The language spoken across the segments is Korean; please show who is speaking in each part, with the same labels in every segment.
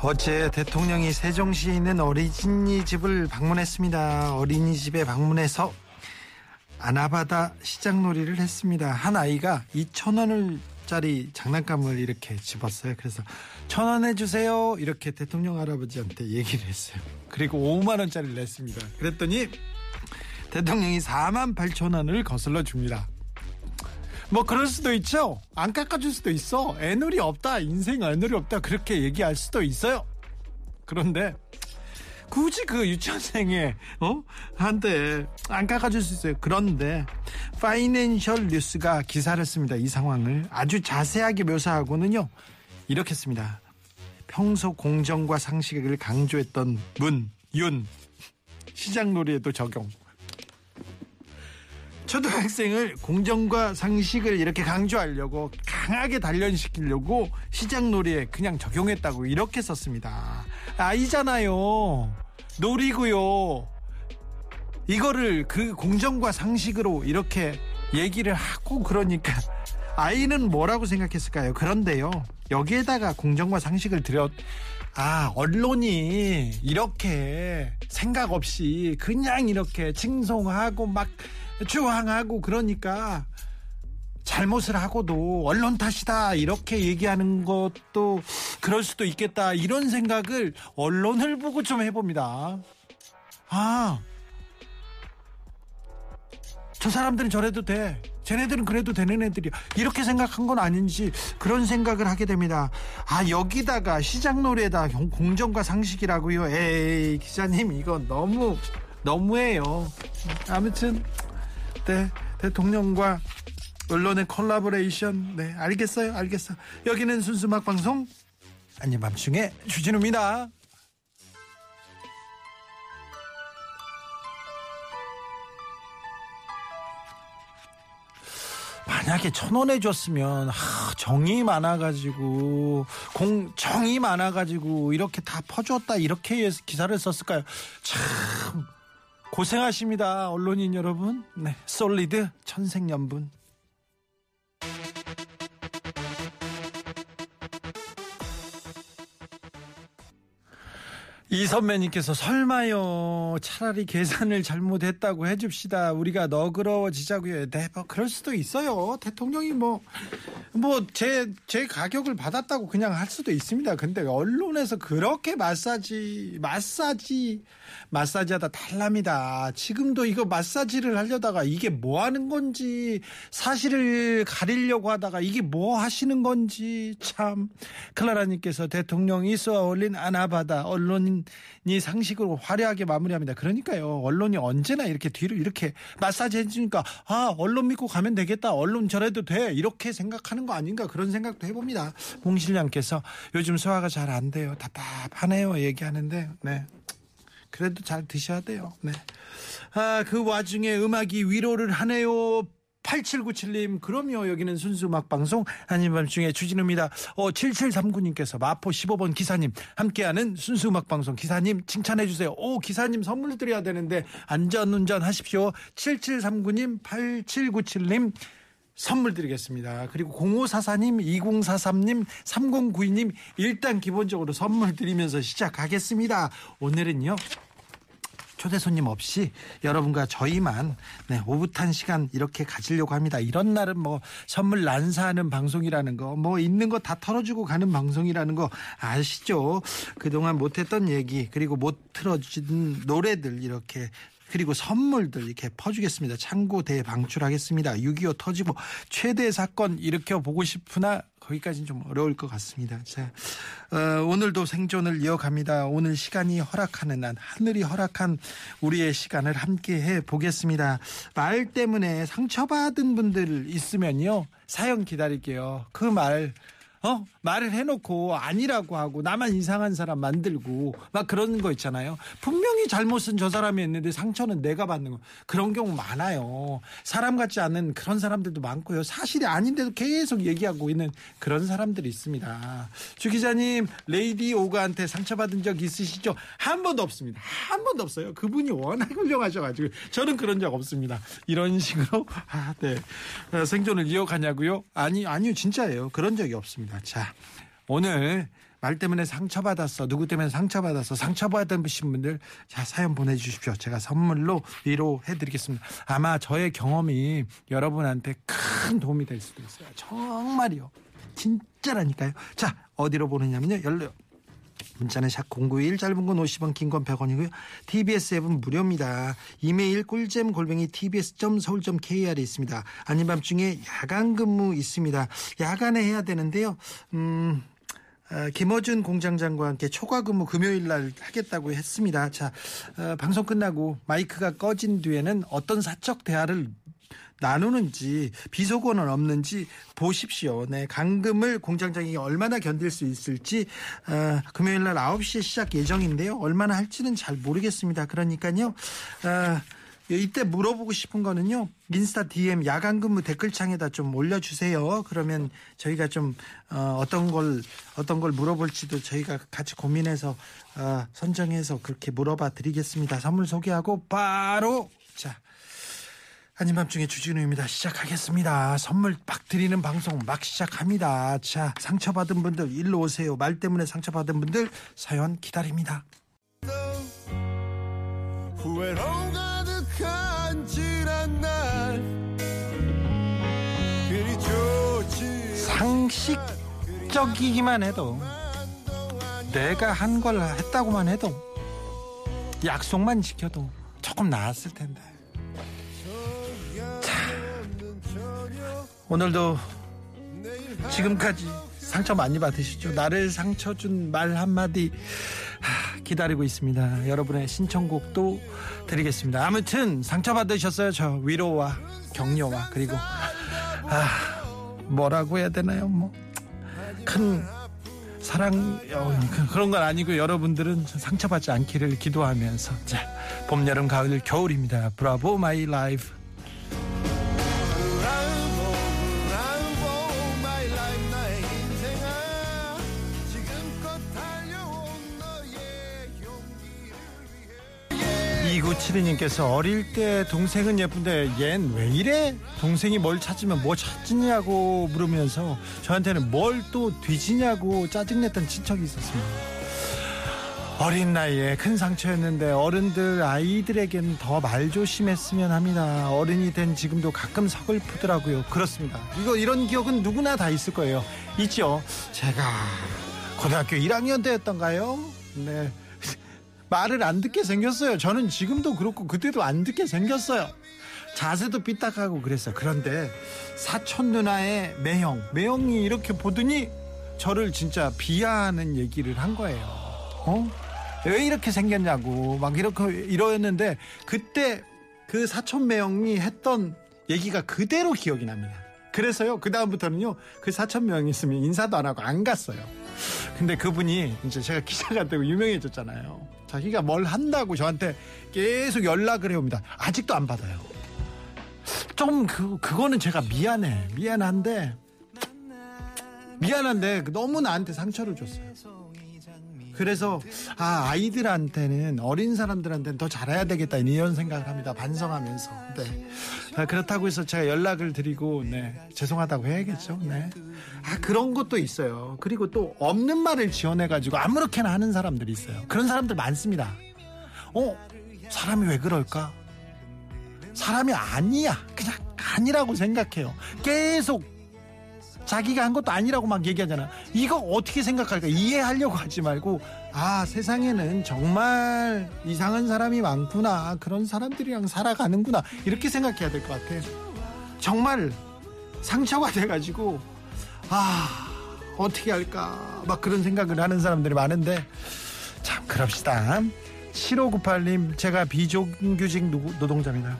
Speaker 1: 어제 대통령이 세종시에 있는 어린이집을 방문했습니다. 어린이집에 방문해서 아나바다 시장놀이를 했습니다. 한 아이가 2천 원짜리 장난감을 이렇게 집었어요. 그래서 천원 해주세요. 이렇게 대통령 할아버지한테 얘기를 했어요. 그리고 5만 원짜리를 냈습니다. 그랬더니 대통령이 4만 8천 원을 거슬러 줍니다. 뭐 그럴 수도 있죠. 안 깎아줄 수도 있어. 애놀이 없다. 인생 애놀이 없다. 그렇게 얘기할 수도 있어요. 그런데 굳이 그 유치원생의 어 한테 안 깎아줄 수 있어요. 그런데 파이낸셜 뉴스가 기사를 씁니다. 이 상황을 아주 자세하게 묘사하고는요. 이렇게 씁니다. 평소 공정과 상식을 강조했던 문, 윤 시장 놀이에도 적용. 초등학생을 공정과 상식을 이렇게 강조하려고 강하게 단련시키려고 시장놀이에 그냥 적용했다고 이렇게 썼습니다. 아이잖아요. 놀이고요. 이거를 그 공정과 상식으로 이렇게 얘기를 하고 그러니까 아이는 뭐라고 생각했을까요? 그런데요. 여기에다가 공정과 상식을 들여 아, 언론이 이렇게 생각 없이 그냥 이렇게 칭송하고 막 주항하고 그러니까 잘못을 하고도 언론 탓이다 이렇게 얘기하는 것도 그럴 수도 있겠다 이런 생각을 언론을 보고 좀 해봅니다. 아, 저 사람들은 저래도 돼. 쟤네들은 그래도 되는 애들이야. 이렇게 생각한 건 아닌지 그런 생각을 하게 됩니다. 아, 여기다가 시장놀이에다 공정과 상식이라고요. 에이, 기자님, 이거 너무, 너무해요. 아무튼, 네, 대통령과 언론의 콜라보레이션. 네, 알겠어요. 알겠어. 여기는 순수막 방송. 안녕 밤중에 주진우입니다. 만약에 천 원 해줬으면 하, 정이 많아가지고 공 정이 많아가지고 이렇게 다 퍼줬다 이렇게 기사를 썼을까요? 참 고생하십니다 언론인 여러분. 네, 솔리드 천생연분. 이 선배님께서 설마요 차라리 계산을 잘못했다고 해줍시다. 우리가 너그러워지자고요. 네, 뭐 그럴 수도 있어요. 대통령이 뭐 뭐 제 제 가격을 받았다고 그냥 할 수도 있습니다. 근데 언론에서 그렇게 마사지 마사지 마사지하다 탈랍니다. 지금도 이거 마사지를 하려다가 이게 뭐 하는 건지 사실을 가리려고 하다가 이게 뭐 하시는 건지 참. 클라라님께서 대통령이 쏘아 올린 아나바다 언론 인이 상식으로 화려하게 마무리합니다. 그러니까요. 언론이 언제나 이렇게 뒤로 이렇게 마사지 해주니까 아 언론 믿고 가면 되겠다. 언론 저래도 돼. 이렇게 생각하는 거 아닌가 그런 생각도 해봅니다. 봉실량께서 요즘 소화가 잘 안 돼요. 답답하네요. 얘기하는데 네. 그래도 잘 드셔야 돼요. 네. 아, 그 와중에 음악이 위로를 하네요. 8797님, 그럼요. 여기는 순수 음악방송, 아닌 밤중에 주진우입니다. 어, 7739님께서 마포 15번 기사님, 함께하는 순수 음악방송 기사님 칭찬해 주세요. 오, 기사님 선물 드려야 되는데, 안전운전 하십시오. 7739님, 8797님, 선물 드리겠습니다. 그리고 0544님, 2043님, 3092님, 일단 기본적으로 선물 드리면서 시작하겠습니다. 오늘은요. 초대 손님 없이 여러분과 저희만 네, 오붓한 시간 이렇게 가지려고 합니다. 이런 날은 뭐 선물 난사하는 방송이라는 거, 뭐 있는 거 다 털어주고 가는 방송이라는 거 아시죠? 그동안 못했던 얘기 그리고 못 틀어준 노래들 이렇게 그리고 선물들 이렇게 퍼주겠습니다. 창고 대방출하겠습니다. 6.25 터지고 최대 사건 일으켜 보고 싶으나 거기까지는 좀 어려울 것 같습니다. 자, 어, 오늘도 생존을 이어갑니다. 오늘 시간이 허락하는 한, 하늘이 허락한 우리의 시간을 함께 해 보겠습니다. 말 때문에 상처받은 분들 있으면요. 사연 기다릴게요. 그 말, 어? 말을 해놓고 아니라고 하고 나만 이상한 사람 만들고 막 그런 거 있잖아요. 분명히 잘못은 저 사람이 했는데 상처는 내가 받는 거. 그런 경우 많아요. 사람 같지 않은 그런 사람들도 많고요. 사실이 아닌데도 계속 얘기하고 있는 그런 사람들이 있습니다. 주 기자님, 레이디 오가한테 상처받은 적 있으시죠? 한 번도 없습니다. 한 번도 없어요. 그분이 워낙 훌륭하셔가지고 저는 그런 적 없습니다. 이런 식으로 아, 네. 어, 생존을 이어가냐고요? 아니, 아니요, 진짜예요. 그런 적이 없습니다. 자, 오늘 말 때문에 상처받았어. 누구 때문에 상처받았어. 상처받으신 분들 자 사연 보내주십시오. 제가 선물로 위로해드리겠습니다. 아마 저의 경험이 여러분한테 큰 도움이 될 수도 있어요. 정말이요. 진짜라니까요. 자 어디로 보내냐면요. 열려 문자는 샵 091 짧은 건 50원 긴 건 100원이고요. TBS 앱은 무료입니다. 이메일 꿀잼 골뱅이 tbs.서울.kr에 있습니다. 아닌 밤중에 야간 근무 있습니다. 야간에 해야 되는데요. 음... 어, 김어준 공장장과 함께 초과 근무 금요일 날 하겠다고 했습니다. 자, 어, 방송 끝나고 마이크가 꺼진 뒤에는 어떤 사적 대화를 나누는지 비속어는 없는지 보십시오. 네, 강금을 공장장이 얼마나 견딜 수 있을지 어, 금요일 날 9시에 시작 예정인데요. 얼마나 할지는 잘 모르겠습니다. 그러니까요. 어, 이때 물어보고 싶은 거는요. 인스타 DM 야간 근무 댓글창에다 좀 올려주세요. 그러면 저희가 좀 어, 어떤 걸 어떤 걸 물어볼지도 저희가 같이 고민해서 어, 선정해서 그렇게 물어봐 드리겠습니다. 선물 소개하고 바로 자 아닌 밤중에 주진우입니다. 시작하겠습니다. 선물 막 드리는 방송 막 시작합니다. 자 상처받은 분들 일로 오세요. 말 때문에 상처받은 분들 사연 기다립니다.
Speaker 2: 후회로 가득한 지난 날 그리 좋지
Speaker 1: 상식적이기만 해도 내가 한 걸 했다고만 해도 약속만 지켜도 조금 나았을 텐데. 오늘도 지금까지 상처 많이 받으시죠? 나를 상처 준 말 한마디 하, 기다리고 있습니다. 여러분의 신청곡도 드리겠습니다. 아무튼 상처 받으셨어요. 저 위로와 격려와 그리고 아 뭐라고 해야 되나요? 뭐 큰 사랑 어, 그- 그런 건 아니고 여러분들은 상처받지 않기를 기도하면서 자 봄, 여름, 가을, 겨울입니다. Bravo My Life. 2972님께서 어릴 때 동생은 예쁜데 얜 왜 이래? 동생이 뭘 찾으면 뭐 찾느냐고 물으면서 저한테는 뭘 또 뒤지냐고 짜증냈던 친척이 있었습니다. 어린 나이에 큰 상처였는데 어른들 아이들에겐 더 말 조심했으면 합니다. 어른이 된 지금도 가끔 서글프더라고요. 그렇습니다. 이거 이런 기억은 누구나 다 있을 거예요. 있죠. 제가 고등학교 1학년 때였던가요? 네. 말을 안 듣게 생겼어요. 저는 지금도 그렇고 그때도 안 듣게 생겼어요. 자세도 삐딱하고 그랬어요. 그런데 사촌 누나의 매형, 매형이 이렇게 보더니 저를 진짜 비하하는 얘기를 한 거예요. 어? 왜 이렇게 생겼냐고 막 이렇게 이러였는데 그때 그 사촌 매형이 했던 얘기가 그대로 기억이 납니다. 그래서요 그 다음부터는요 그 사촌 매형이 있으면 인사도 안 하고 안 갔어요. 근데 그분이 이제 제가 기자가 되고 유명해졌잖아요. 자기가 뭘 한다고 저한테 계속 연락을 해옵니다. 아직도 안 받아요. 좀 그, 그거는 제가 미안해. 미안한데, 미안한데 너무 나한테 상처를 줬어요. 그래서, 아, 아이들한테는, 어린 사람들한테는 더 잘해야 되겠다. 이런 생각을 합니다. 반성하면서. 네. 아, 그렇다고 해서 제가 연락을 드리고, 네. 죄송하다고 해야겠죠. 네. 아, 그런 것도 있어요. 그리고 또 없는 말을 지어내가지고 아무렇게나 하는 사람들이 있어요. 그런 사람들 많습니다. 어? 사람이 왜 그럴까? 사람이 아니야. 그냥 아니라고 생각해요. 계속 자기가 한 것도 아니라고 막 얘기하잖아. 이거 어떻게 생각할까? 이해하려고 하지 말고, 아, 세상에는 정말 이상한 사람이 많구나. 그런 사람들이랑 살아가는구나. 이렇게 생각해야 될 것 같아. 정말 상처가 돼가지고, 아, 어떻게 할까. 막 그런 생각을 하는 사람들이 많은데, 참, 그럽시다. 7598님, 제가 비정규직 노- 노동자입니다.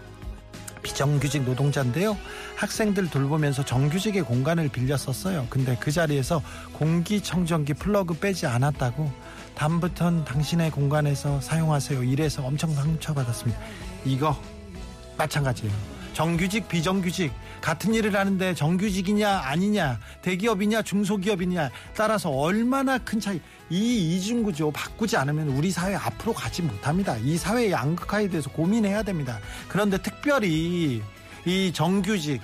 Speaker 1: 비정규직 노동자인데요. 학생들 돌보면서 정규직의 공간을 빌렸었어요. 근데 그 자리에서 공기청정기 플러그 빼지 않았다고 다음부턴 당신의 공간에서 사용하세요. 이래서 엄청 상처받았습니다. 이거 마찬가지예요. 정규직, 비정규직 같은 일을 하는데 정규직이냐 아니냐 대기업이냐 중소기업이냐 따라서 얼마나 큰 차이 이 이중구조 바꾸지 않으면 우리 사회 앞으로 가지 못합니다. 이 사회의 양극화에 대해서 고민해야 됩니다. 그런데 특별히 이 정규직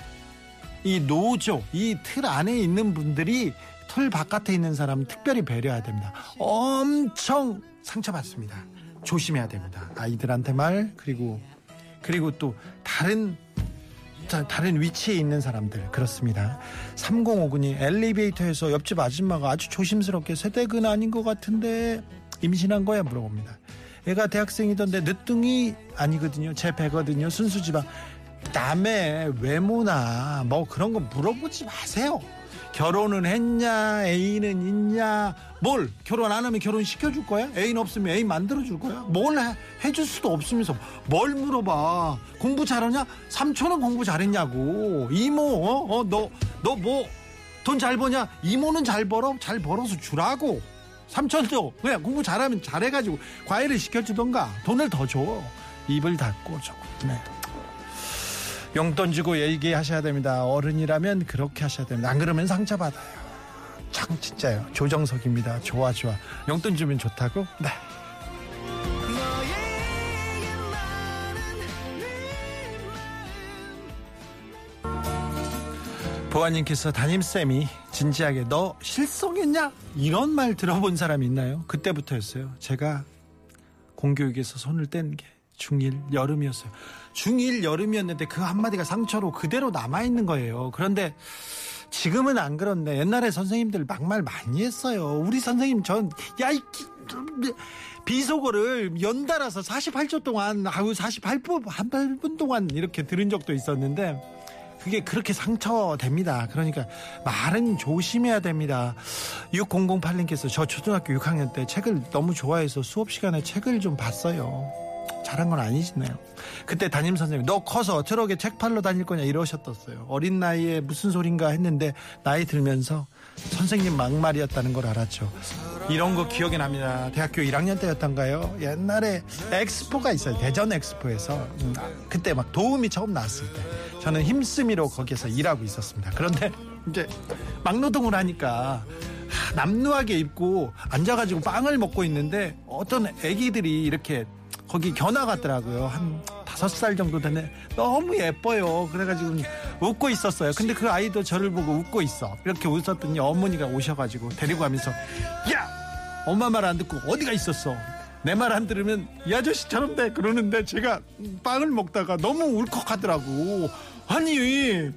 Speaker 1: 이 노조 이 틀 안에 있는 분들이 틀 바깥에 있는 사람 특별히 배려해야 됩니다. 엄청 상처받습니다. 조심해야 됩니다. 아이들한테 말 그리고 그리고 또 다른 자, 다른 위치에 있는 사람들 그렇습니다. 3059님 엘리베이터에서 옆집 아줌마가 아주 조심스럽게 세대근 아닌 것 같은데 임신한 거야 물어봅니다. 애가 대학생이던데 늦둥이 아니거든요. 제 배거든요. 순수지방 남의 외모나 뭐 그런 거 물어보지 마세요. 결혼은 했냐 애인은 있냐 뭘 결혼 안 하면 결혼 시켜줄 거야? 애인 없으면 애인 만들어줄 거야? 뭘 해, 해줄 수도 없으면서 뭘 물어봐? 공부 잘하냐? 삼촌은 공부 잘했냐고. 이모 어 너 너 뭐 돈 잘 버냐? 이모는 잘 벌어? 잘 벌어서 주라고. 삼촌도. 그냥 공부 잘하면 잘해가지고 과외를 시켜주던가. 돈을 더 줘. 입을 닫고 저거 네. 용돈 주고 얘기하셔야 됩니다. 어른이라면 그렇게 하셔야 됩니다. 안 그러면 상처받아요. 참 진짜요. 조정석입니다. 좋아 좋아. 용돈 주면 좋다고? 네. 보아님께서 담임쌤이 진지하게 너 실성했냐? 이런 말 들어본 사람 있나요? 그때부터였어요. 제가 공교육에서 손을 뗀 게 중1 여름이었어요. 중1 여름이었는데 그 한마디가 상처로 그대로 남아있는 거예요. 그런데 지금은 안 그런데 옛날에 선생님들 막말 많이 했어요. 우리 선생님 전, 야, 이, 비속어를 연달아서 48초 동안, 아우, 48분, 한 8분 동안 이렇게 들은 적도 있었는데, 그게 그렇게 상처됩니다. 그러니까 말은 조심해야 됩니다. 6008님께서 저 초등학교 6학년 때 책을 너무 좋아해서 수업 시간에 책을 좀 봤어요. 잘한 건 아니시네요. 그때 담임 선생님 너 커서 트럭에 책 팔러 다닐 거냐 이러셨었어요. 어린 나이에 무슨 소린가 했는데 나이 들면서 선생님 막말이었다는 걸 알았죠. 이런 거 기억이 납니다. 대학교 1학년 때였던가요? 옛날에 엑스포가 있어요. 대전 엑스포에서 음, 그때 막 도움이 처음 나왔을 때 저는 힘쓰미로 거기서 일하고 있었습니다. 그런데 이제 막노동을 하니까 남루하게 입고 앉아가지고 빵을 먹고 있는데 어떤 애기들이 이렇게 거기 견아 같더라고요. 한 다섯 살 정도 되네. 너무 예뻐요. 그래가지고 웃고 있었어요. 근데 그 아이도 저를 보고 웃고 있어. 이렇게 웃었더니 어머니가 오셔가지고 데리고 가면서 야! 엄마 말 안 듣고 어디가 있었어? 내 말 안 들으면 이 아저씨처럼 돼. 그러는데 제가 빵을 먹다가 너무 울컥하더라고. 아니,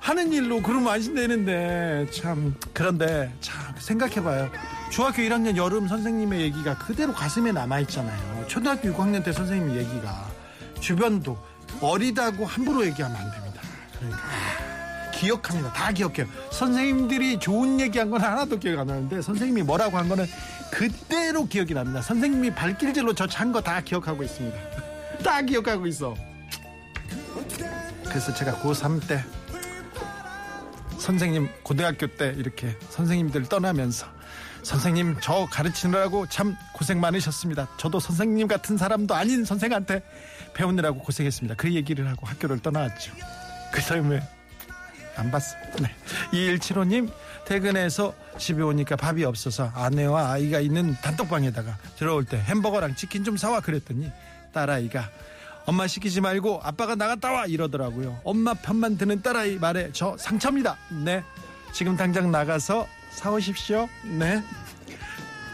Speaker 1: 하는 일로 그러면 안 되는데 참 그런데 참 생각해봐요 중학교 1학년 여름 선생님의 얘기가 그대로 가슴에 남아있잖아요. 초등학교 6학년 때 선생님 얘기가 주변도 어리다고 함부로 얘기하면 안 됩니다. 그러니까 아, 기억합니다. 다 기억해요. 선생님들이 좋은 얘기한 건 하나도 기억 안 나는데 선생님이 뭐라고 한 거는 그대로 기억이 납니다. 선생님이 발길질로 저 찬 거 다 기억하고 있습니다. 다 기억하고 있어. 그래서 제가 고3 때 선생님 고등학교 때 이렇게 선생님들 떠나면서 선생님 저 가르치느라고 참 고생 많으셨습니다. 저도 선생님 같은 사람도 아닌 선생한테 배우느라고 고생했습니다. 그 얘기를 하고 학교를 떠나왔죠. 그 다음에 안 봤어. 네. 2175님 퇴근해서 집에 오니까 밥이 없어서 아내와 아이가 있는 단톡방에다가 들어올 때 햄버거랑 치킨 좀 사와 그랬더니 딸아이가 엄마 시키지 말고 아빠가 나갔다 와 이러더라고요. 엄마 편만 드는 딸아이 말에 저 상처입니다. 네. 지금 당장 나가서 사오십시오. 네.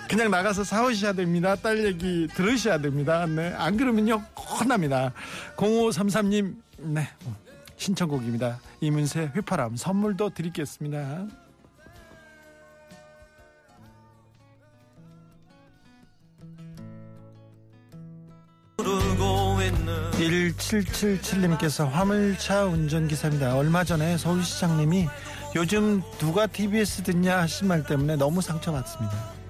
Speaker 1: 그냥 나가서 사오셔야 됩니다. 딸 얘기 들으셔야 됩니다. 네. 안 그러면요, 혼납니다. 0533님, 네. 신청곡입니다. 이문세 휘파람 선물도 드리겠습니다. 1777님께서 화물차 운전기사입니다. 얼마 전에 서울시장님이 요즘 누가 TBS 듣냐 하신 말 때문에 너무 상처받습니다.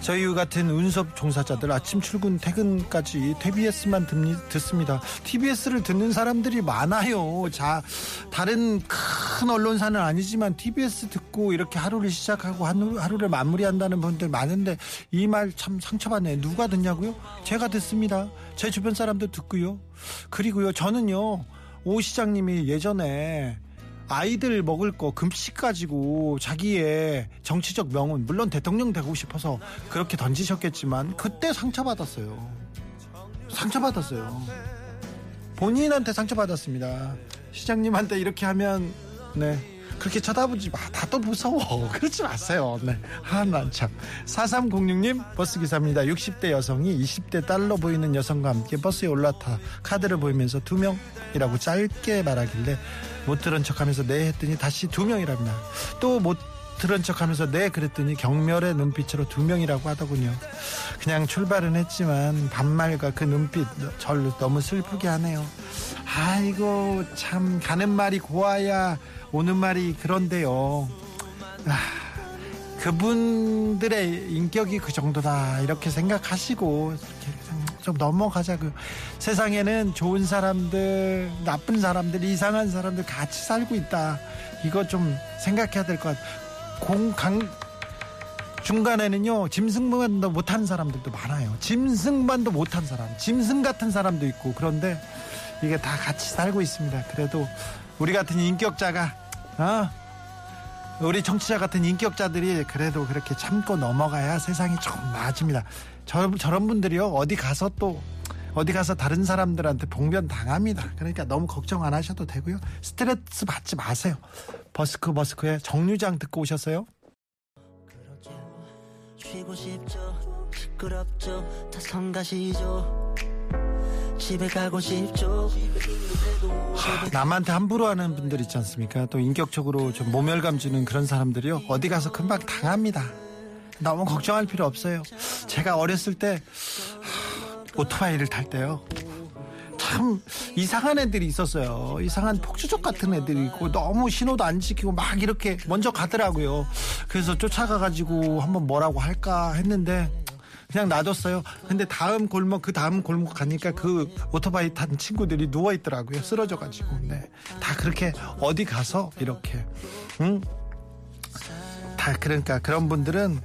Speaker 1: 저희 같은 운석 종사자들 아침 출근 퇴근까지 TBS만 듣습니다. TBS를 듣는 사람들이 많아요. 자, 다른 큰 언론사는 아니지만 TBS 듣고 이렇게 하루를 시작하고 하루를 마무리한다는 분들 많은데 이 말 참 상처받네. 누가 듣냐고요? 제가 듣습니다. 제 주변 사람도 듣고요. 그리고요, 저는요, 오 시장님이 예전에 아이들 먹을 거 금식 가지고 자기의 정치적 명운 물론 대통령 되고 싶어서 그렇게 던지셨겠지만 그때 상처받았어요. 상처받았어요. 본인한테 상처받았습니다. 시장님한테 이렇게 하면 네 그렇게 쳐다보지 마. 다또 무서워. 그러지 마세요. 네. 아, 난 참. 4306님, 버스기사입니다. 60대 여성이 20대 딸로 보이는 여성과 함께 버스에 올라타 카드를 보이면서 두 명이라고 짧게 말하길래 못 들은 척 하면서 네 했더니 다시 두 명이랍니다. 또못 들은 척 하면서 네 그랬더니 경멸의 눈빛으로 두 명이라고 하더군요. 그냥 출발은 했지만 반말과 그 눈빛 절 너무 슬프게 하네요. 아이고 참 가는 말이 고와야 오는 말이 그런데요. 아, 그분들의 인격이 그 정도다 이렇게 생각하시고 좀 넘어가자고 그 세상에는 좋은 사람들 나쁜 사람들 이상한 사람들 같이 살고 있다. 이거 좀 생각해야 될 것 같아 공강 중간에는요 짐승만도 못한 사람들도 많아요. 짐승만도 못한 사람 짐승 같은 사람도 있고 그런데 이게 다 같이 살고 있습니다 그래도 우리 같은 인격자가 어? 우리 정치자 같은 인격자들이 그래도 그렇게 참고 넘어가야 세상이 좀 나아집니다. 저, 저런 분들이요 어디 가서 또 어디 가서 다른 사람들한테 봉변 당합니다. 그러니까 너무 걱정 안 하셔도 되고요. 스트레스 받지 마세요. 버스크 버스크의 정류장 듣고 오셨어요? 쉬고 싶죠 시끄럽죠 다 성가시죠 집에 가고 싶죠. 하, 남한테 함부로 하는 분들 있지 않습니까? 또 인격적으로 좀 모멸감 주는 그런 사람들이요. 어디 가서 금방 당합니다. 너무 걱정할 필요 없어요. 제가 어렸을 때 하, 오토바이를 탈 때요. 참 이상한 애들이 있었어요. 이상한 폭주족 같은 애들이 있고 너무 신호도 안 지키고 막 이렇게 먼저 가더라고요. 그래서 쫓아가가지고 한번 뭐라고 할까 했는데 그냥 놔뒀어요. 근데 다음 골목 그 다음 골목 가니까 그 오토바이 탄 친구들이 누워 있더라고요. 쓰러져 가지고. 네. 다 그렇게 어디 가서 이렇게 응? 다 그러니까 그런 분들은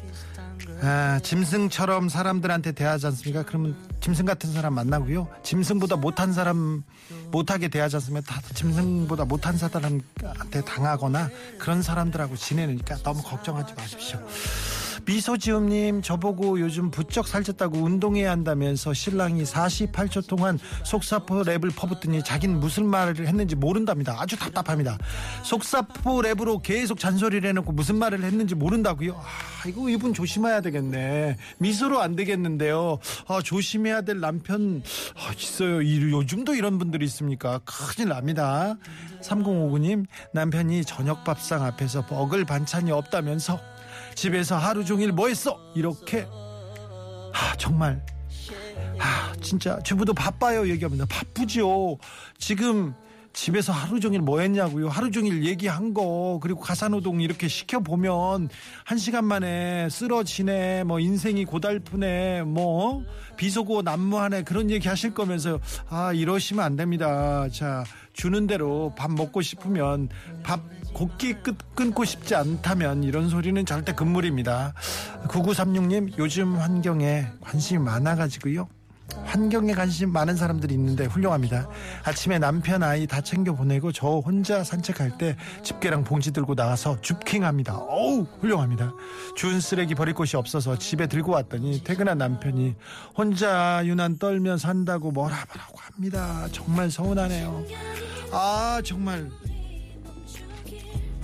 Speaker 1: 아, 짐승처럼 사람들한테 대하지 않습니까? 그러면 짐승 같은 사람 만나고요. 짐승보다 못한 사람 못하게 대하지 않으면 다 짐승보다 못한 사람한테 당하거나 그런 사람들하고 지내니까 너무 걱정하지 마십시오. 미소지음님 저보고 요즘 부쩍 살쪘다고 운동해야 한다면서 신랑이 48초 동안 속사포 랩을 퍼붓더니 자기는 무슨 말을 했는지 모른답니다. 아주 답답합니다. 속사포 랩으로 계속 잔소리를 해놓고 무슨 말을 했는지 모른다고요? 아, 이거 이분 조심해야 되겠네. 미소로 안 되겠는데요. 아, 조심해야 될 남편 아, 있어요. 요즘도 이런 분들이 있습니까? 큰일 납니다. 3059님 남편이 저녁 밥상 앞에서 먹을 반찬이 없다면서 집에서 하루 종일 뭐 했어? 이렇게 아 정말 아 진짜 주부도 바빠요 얘기합니다. 바쁘죠. 지금 집에서 하루 종일 뭐 했냐고요. 하루 종일 얘기한 거 그리고 가사노동 이렇게 시켜 보면 한 시간 만에 쓰러지네 뭐 인생이 고달프네 뭐 비속어 난무하네 그런 얘기 하실 거면서 아 이러시면 안 됩니다. 자 주는 대로 밥 먹고 싶으면 밥 곱게 끊고 싶지 않다면 이런 소리는 절대 금물입니다. 9936님 요즘 환경에 관심이 많아가지고요. 환경에 관심 많은 사람들이 있는데 훌륭합니다. 아침에 남편 아이 다 챙겨 보내고 저 혼자 산책할 때 집게랑 봉지 들고 나가서 줍킹합니다. 어우 훌륭합니다. 준 쓰레기 버릴 곳이 없어서 집에 들고 왔더니 퇴근한 남편이 혼자 유난 떨면 산다고 뭐라 뭐라고 합니다. 정말 서운하네요. 아 정말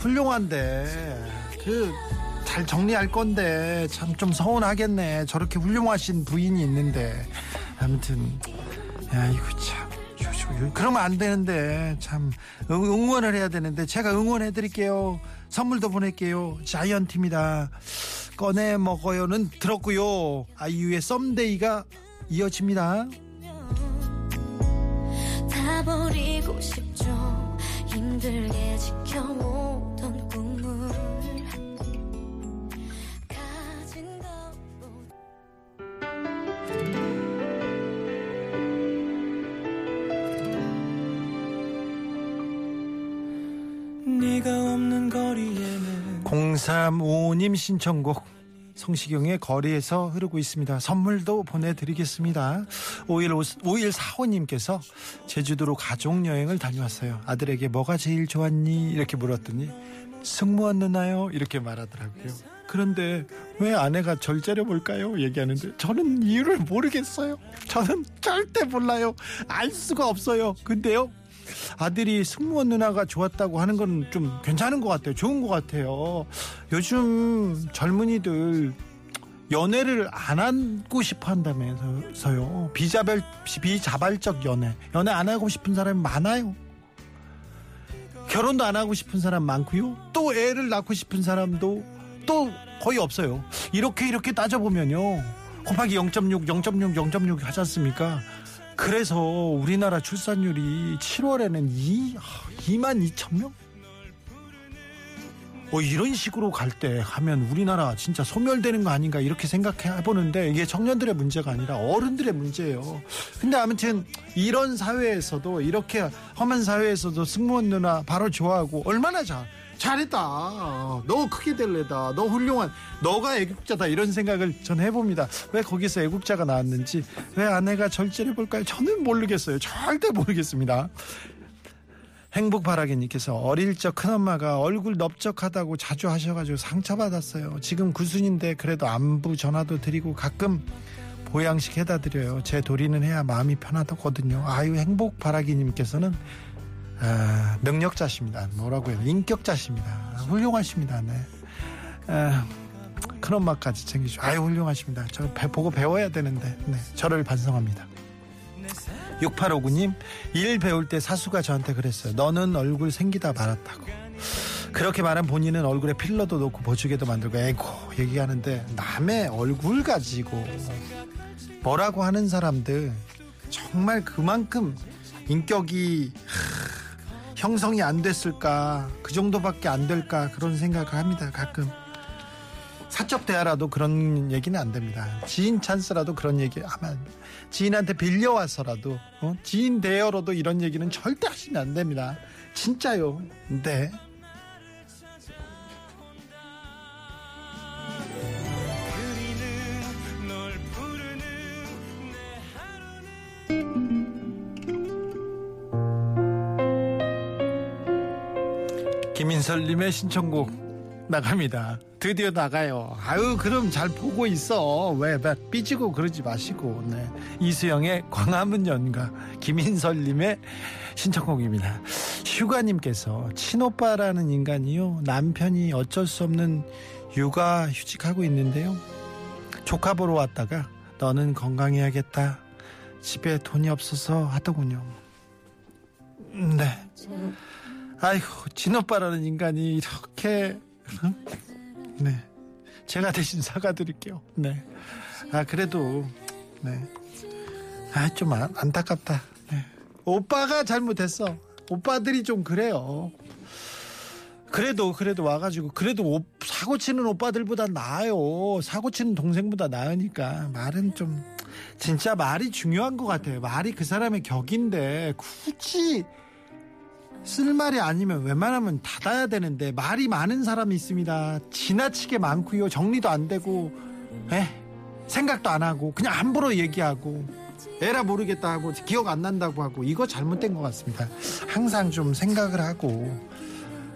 Speaker 1: 훌륭한데 그 잘 정리할 건데 참 좀 서운하겠네. 저렇게 훌륭하신 부인이 있는데 아무튼 야 이거 참 그러면 안 되는데 참 응원을 해야 되는데 제가 응원해 드릴게요. 선물도 보낼게요. 자이언티입니다. 꺼내 먹어요는 들었고요. 아이유의 썸데이가 이어집니다. 다 버리고 싶죠. 힘들게 지켜오 0355님 신청곡 성시경의 거리에서 흐르고 있습니다. 선물도 보내드리겠습니다. 5145님께서 제주도로 가족여행을 다녀왔어요. 아들에게 뭐가 제일 좋았니? 이렇게 물었더니 승무원 누나요? 이렇게 말하더라고요. 그런데 왜 아내가 절 째려볼까요? 얘기하는데 저는 이유를 모르겠어요. 저는 절대 몰라요. 알 수가 없어요. 근데요. 아들이 승무원 누나가 좋았다고 하는 건 좀 괜찮은 것 같아요. 좋은 것 같아요. 요즘 젊은이들 연애를 안 하고 싶어 한다면서요. 비자발, 비자발적 연애. 연애 안 하고 싶은 사람이 많아요. 결혼도 안 하고 싶은 사람 많고요. 또 애를 낳고 싶은 사람도 또 거의 없어요. 이렇게 이렇게 따져보면요. 곱하기 0.6, 0.6, 0.6 하지 않습니까? 그래서 우리나라 출산율이 7월에는 2, 2만 2천 명? 뭐 이런 식으로 갈 때 하면 우리나라 진짜 소멸되는 거 아닌가 이렇게 생각해 보는데 이게 청년들의 문제가 아니라 어른들의 문제예요. 근데 아무튼 이런 사회에서도 이렇게 험한 사회에서도 승무원 누나 바로 좋아하고 얼마나 잘 잘했다. 너 크게 될래다. 너 훌륭한. 너가 애국자다. 이런 생각을 전 해봅니다. 왜 거기서 애국자가 나왔는지 왜 아내가 절제를 볼까요? 저는 모르겠어요. 절대 모르겠습니다. 행복바라기님께서 어릴 적 큰엄마가 얼굴 넓적하다고 자주 하셔가지고 상처받았어요. 지금 구순인데 그래도 안부 전화도 드리고 가끔 보양식 해다 드려요. 제 도리는 해야 마음이 편하거든요. 아유 행복바라기님께서는 아, 능력자십니다. 뭐라고 해요? 인격자십니다. 훌륭하십니다. 네. 아, 큰 엄마까지 챙기죠. 아유 훌륭하십니다. 저 배, 보고 배워야 되는데 네, 저를 반성합니다. 6859님 일 배울 때 사수가 저한테 그랬어요. 너는 얼굴 생기다 말았다고. 그렇게 말한 본인은 얼굴에 필러도 놓고 보조개도 만들고 에고 얘기하는데 남의 얼굴 가지고 뭐라고 하는 사람들 정말 그만큼 인격이 형성이 안 됐을까? 그 정도밖에 안 될까? 그런 생각을 합니다 가끔. 사적 대화라도 그런 얘기는 안 됩니다. 지인 찬스라도 그런 얘기 하면 지인한테 빌려와서라도 어? 지인 대여로도 이런 얘기는 절대 하시면 안 됩니다. 진짜요. 네 김인설님의 신청곡 나갑니다. 드디어 나가요. 아유, 그럼 잘 보고 있어. 왜, 왜 삐지고 그러지 마시고. 네. 이수영의 광화문 연가, 김인설님의 신청곡입니다. 휴가님께서 친오빠라는 인간이요. 남편이 어쩔 수 없는 육아 휴직하고 있는데요. 조카 보러 왔다가 너는 건강해야겠다. 집에 돈이 없어서 하더군요. 네. 아이고 진오빠라는 인간이 이렇게 네. 제가 대신 사과드릴게요. 네아 그래도 네아좀 안타깝다. 네. 오빠가 잘못했어. 오빠들이 좀 그래요. 그래도 그래도 와가지고 그래도 오, 사고 치는 오빠들보다 나아요. 사고 치는 동생보다 나으니까 말은 좀 진짜 말이 중요한 것 같아요. 말이 그 사람의 격인데 굳이 쓸 말이 아니면 웬만하면 닫아야 되는데 말이 많은 사람이 있습니다. 지나치게 많고요. 정리도 안 되고 에 생각도 안 하고 그냥 함부로 얘기하고 에라 모르겠다 하고 기억 안 난다고 하고 이거 잘못된 것 같습니다. 항상 좀 생각을 하고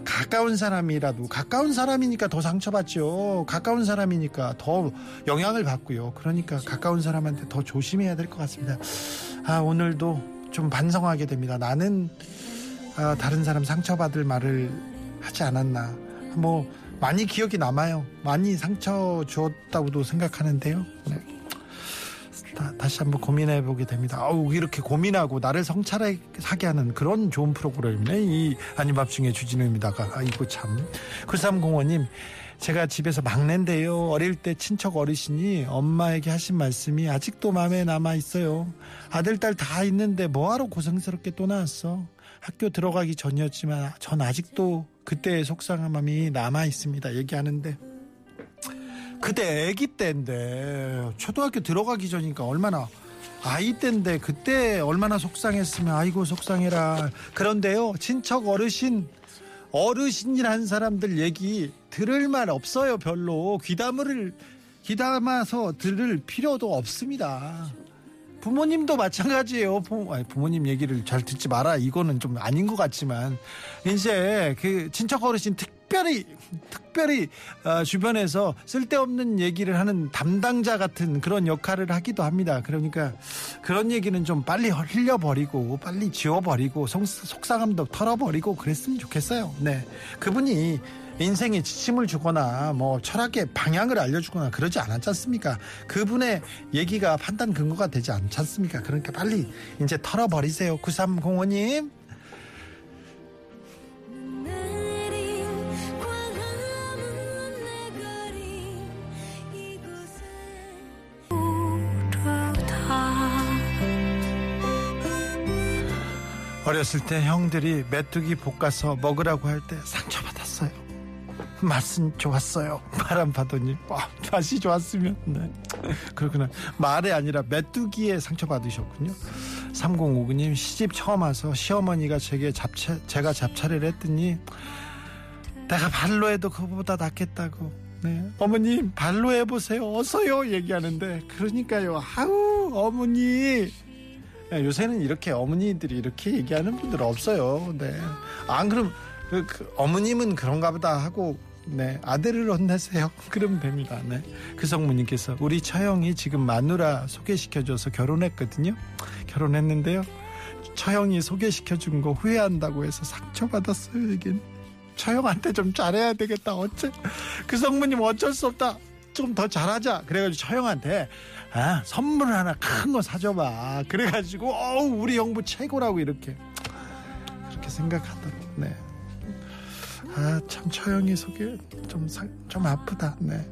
Speaker 1: 가까운 사람이라도 가까운 사람이니까 더 상처받죠. 가까운 사람이니까 더 영향을 받고요. 그러니까 가까운 사람한테 더 조심해야 될 것 같습니다. 아 오늘도 좀 반성하게 됩니다. 나는 아, 다른 사람 상처받을 말을 하지 않았나. 뭐 많이 기억이 남아요. 많이 상처 주었다고도 생각하는데요. 네. 다, 시 한번 고민해 보게 됩니다. 아우 이렇게 고민하고 나를 성찰하게 하는 그런 좋은 프로그램이네. 이 아닌 밤중에 주진우입니다가 아이고 참. 9305님 제가 집에서 막내인데요. 어릴 때 친척 어르신이 엄마에게 하신 말씀이 아직도 마음에 남아 있어요. 아들 딸 다 있는데 뭐하러 고생스럽게 또 나왔어. 학교 들어가기 전이었지만 전 아직도 그때의 속상한 마음이 남아 있습니다. 얘기하는데 그때 아기 때인데 초등학교 들어가기 전이니까 얼마나 아이 때인데 그때 얼마나 속상했으면 아이고 속상해라. 그런데요 친척 어르신 어르신이란 사람들 얘기 들을 말 없어요 별로 귀담을 귀담아서 들을 필요도 없습니다. 부모님도 마찬가지예요. 부모, 아니, 부모님 얘기를 잘 듣지 마라. 이거는 좀 아닌 것 같지만 이제 그 친척 어르신 특별히 특별히 어, 주변에서 쓸데없는 얘기를 하는 담당자 같은 그런 역할을 하기도 합니다. 그러니까 그런 얘기는 좀 빨리 흘려버리고 빨리 지워버리고 속, 속상함도 털어버리고 그랬으면 좋겠어요. 네, 그분이 인생에 지침을 주거나 뭐 철학의 방향을 알려주거나 그러지 않았지 않습니까? 그분의 얘기가 판단 근거가 되지 않지 않습니까? 그러니까 빨리 이제 털어버리세요. 9305님.
Speaker 3: 내린 광화문 내거리 이곳에
Speaker 1: 어렸을 때 형들이 메뚜기 볶아서 먹으라고 할 때 상처받았어요. 맛은 좋았어요. 바람 파더니 와, 맛이 좋았으면 네. 그렇구나. 말이 아니라 메뚜기에 상처받으셨군요. 3059님 시집 처음 와서 시어머니가 제게 잡채, 제가 잡차를 했더니 내가 발로 해도 그거보다 낫겠다고. 네. 어머님 발로 해보세요. 어서요 얘기하는데 그러니까요. 아우 어머니 네, 요새는 이렇게 어머니들이 이렇게 얘기하는 분들 없어요. 네. 안 그럼 그, 그 어머님은 그런가 보다 하고 네 아들을 혼내세요. 그러면 됩니다. 네. 그 성모님께서 우리 처형이 지금 마누라 소개시켜줘서 결혼했거든요. 결혼했는데요. 처형이 소개시켜준 거 후회한다고 해서 상처받았어요. 이긴 처형한테 좀 잘해야 되겠다. 어째 그 성모님 어쩔 수 없다. 좀 더 잘하자. 그래가지고 처형한테 아 선물 하나 큰 거 사줘봐. 그래가지고 어우 우리 형부 최고라고 이렇게 그렇게 생각하더라고. 네. 아 참 처형이 속이 좀좀 아프다. 네.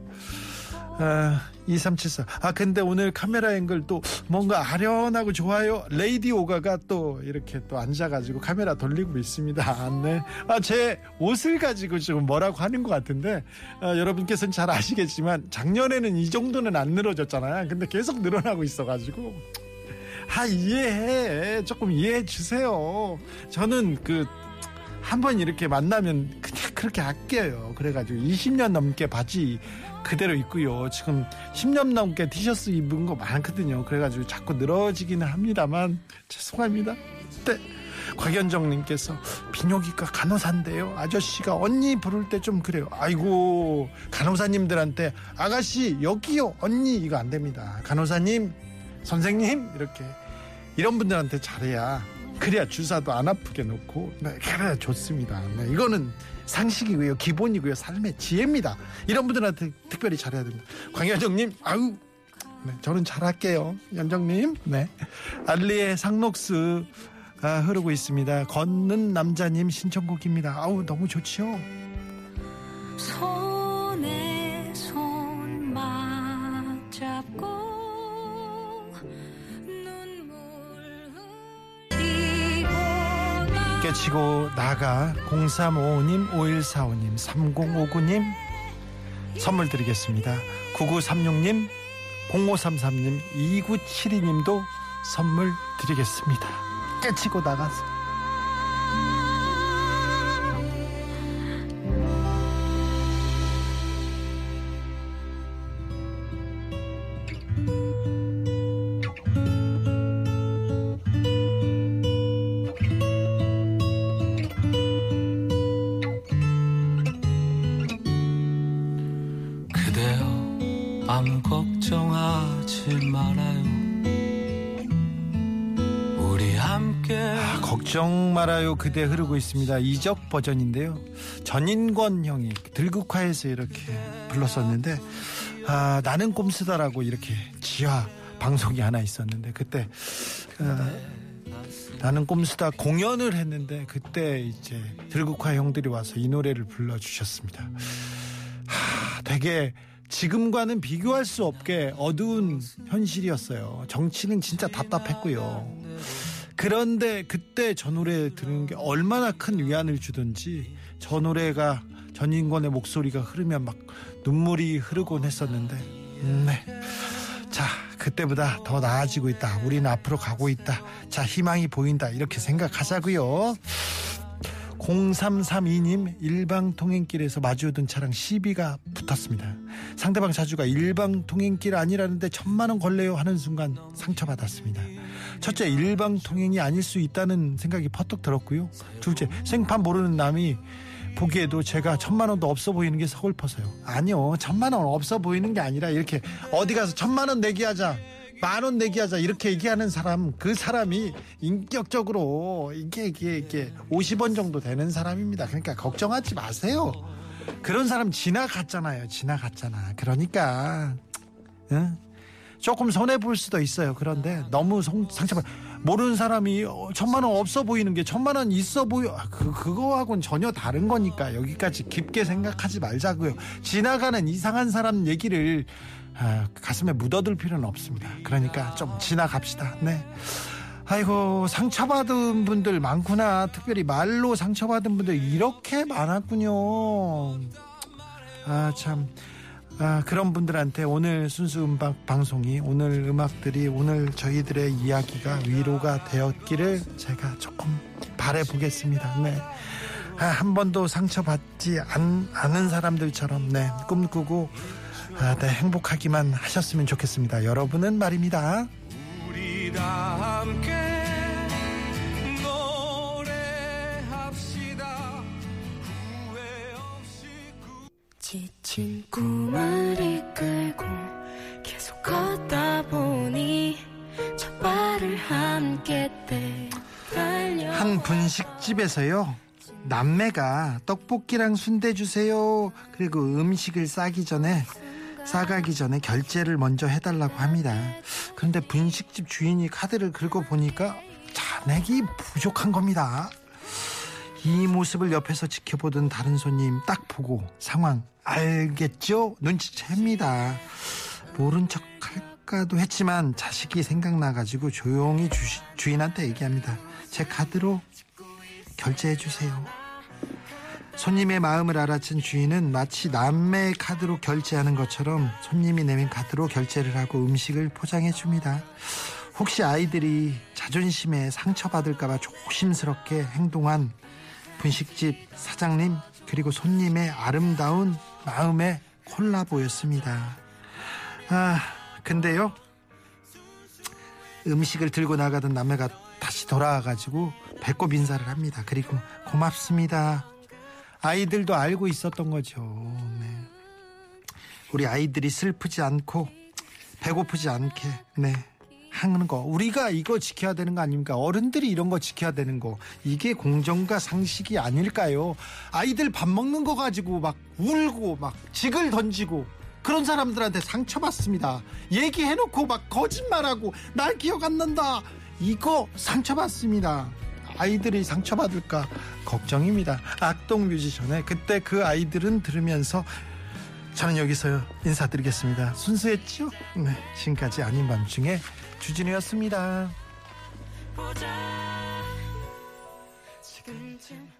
Speaker 1: 아, 2374. 아, 근데 오늘 카메라 앵글 또 뭔가 아련하고 좋아요. 레이디 오가가 또 이렇게 또 앉아가지고 카메라 돌리고 있습니다. 아, 네. 아, 제 옷을 가지고 지금 뭐라고 하는 것 같은데, 아, 여러분께서는 잘 아시겠지만, 작년에는 이 정도는 안 늘어졌잖아요. 근데 계속 늘어나고 있어가지고. 아, 이해해. 조금 이해해 주세요. 저는 그, 한 번 이렇게 만나면 그냥 그렇게 아껴요. 그래가지고 20년 넘게 바지 그대로 입고요. 지금 10년 넘게 티셔츠 입은 거 많거든요. 그래가지고 자꾸 늘어지기는 합니다만 죄송합니다. 네. 곽현정님께서 비뇨기과 간호사인데요. 아저씨가 언니 부를 때 좀 그래요. 아이고 간호사님들한테 아가씨 여기요 언니 이거 안 됩니다. 간호사님 선생님 이렇게 이런 분들한테 잘해야 그래야 주사도 안 아프게 놓고 네, 그래야 좋습니다. 네, 이거는 상식이고요, 기본이고요, 삶의 지혜입니다. 이런 분들한테 특별히 잘해야 됩니다. 광현정님, 아우, 네, 저는 잘할게요, 연정님. 네, 알리의 상록스 아, 흐르고 있습니다. 걷는 남자님 신청곡입니다. 아우 너무 좋지요.
Speaker 3: 나
Speaker 1: 깨치고 나가 0355님 5145님 3059님 선물 드리겠습니다. 9936님 0533님 2972님도 선물 드리겠습니다. 깨치고 나가서
Speaker 4: 말아요.
Speaker 1: 그대 흐르고 있습니다. 이적 버전인데요. 전인권 형이 들국화에서 이렇게 불렀었는데 아, 나는 꼼수다라고 이렇게 지하 방송이 하나 있었는데 그때 아, 나는 꼼수다 공연을 했는데 그때 이제 들국화 형들이 와서 이 노래를 불러주셨습니다. 하, 되게 지금과는 비교할 수 없게 어두운 현실이었어요. 정치는 진짜 답답했고요 그런데 그때 저 노래 들은 게 얼마나 큰 위안을 주든지 저 노래가 전인권의 목소리가 흐르면 막 눈물이 흐르곤 했었는데 음, 네. 자 그때보다 더 나아지고 있다 우리는 앞으로 가고 있다 자 희망이 보인다 이렇게 생각하자고요 0332님 일방통행길에서 마주오던 차랑 시비가 붙었습니다. 상대방 차주가 일방통행길 아니라는데 천만 원 걸래요 하는 순간 상처받았습니다. 첫째 일방 통행이 아닐 수 있다는 생각이 퍼뜩 들었고요. 둘째 생판 모르는 남이 보기에도 제가 천만 원도 없어 보이는 게 서글퍼서요. 아니요 천만 원 없어 보이는 게 아니라 이렇게 어디 가서 천만 원 내기 하자. 만원 내기 하자 이렇게 얘기하는 사람 그 사람이 인격적으로 이게 이게 이게 50원 정도 되는 사람입니다. 그러니까 걱정하지 마세요. 그런 사람 지나갔잖아요. 지나갔잖아. 그러니까 응? 조금 손해 볼 수도 있어요. 그런데 너무 송- 상처받 모르는 사람이 어, 천만 원 없어 보이는 게 천만 원 있어 보여 아, 그 그거하고는 전혀 다른 거니까 여기까지 깊게 생각하지 말자고요. 지나가는 이상한 사람 얘기를 아, 가슴에 묻어둘 필요는 없습니다. 그러니까 좀 지나갑시다. 네. 아이고 상처받은 분들 많구나. 특별히 말로 상처받은 분들 이렇게 많았군요. 아 참. 아, 그런 분들한테 오늘 순수 음악 방송이 오늘 음악들이 오늘 저희들의 이야기가 위로가 되었기를 제가 조금 바래 보겠습니다. 네. 아, 한 번도 상처받지 않, 않은 사람들처럼 네, 꿈꾸고 아, 네, 행복하기만 하셨으면 좋겠습니다. 여러분은 말입니다.
Speaker 3: 지친 꿈을 이끌고 계속 걷다 보니 첫 발을 함께 떼달려
Speaker 1: 한 분식집에서요. 남매가 떡볶이랑 순대 주세요. 그리고 음식을 싸기 전에 싸가기 전에 결제를 먼저 해달라고 합니다. 그런데 분식집 주인이 카드를 긁어 보니까 잔액이 부족한 겁니다. 이 모습을 옆에서 지켜보던 다른 손님 딱 보고 상황 알겠죠? 눈치챕니다. 모른 척 할까도 했지만 자식이 생각나가지고 조용히 주시- 주인한테 얘기합니다. 제 카드로 결제해 주세요. 손님의 마음을 알아챈 주인은 마치 남매의 카드로 결제하는 것처럼 손님이 내민 카드로 결제를 하고 음식을 포장해 줍니다. 혹시 아이들이 자존심에 상처받을까봐 조심스럽게 행동한 분식집 사장님 그리고 손님의 아름다운 마음의 콜라보였습니다. 아 근데요 음식을 들고 나가던 남매가 다시 돌아와가지고 배꼽 인사를 합니다. 그리고 고맙습니다. 아이들도 알고 있었던 거죠. 네. 우리 아이들이 슬프지 않고 배고프지 않게 네 하는 거 우리가 이거 지켜야 되는 거 아닙니까? 어른들이 이런 거 지켜야 되는 거 이게 공정과 상식이 아닐까요? 아이들 밥 먹는 거 가지고 막 울고 막 직을 던지고 그런 사람들한테 상처받습니다. 얘기해놓고 막 거짓말하고 날 기억 안 난다. 이거 상처받습니다. 아이들이 상처받을까 걱정입니다. 악동 뮤지션의 그때 그 아이들은 들으면서 저는 여기서 인사드리겠습니다. 순수했죠? 네, 지금까지 아닌 밤중에 주진우였습니다.
Speaker 3: 보자 지금쯤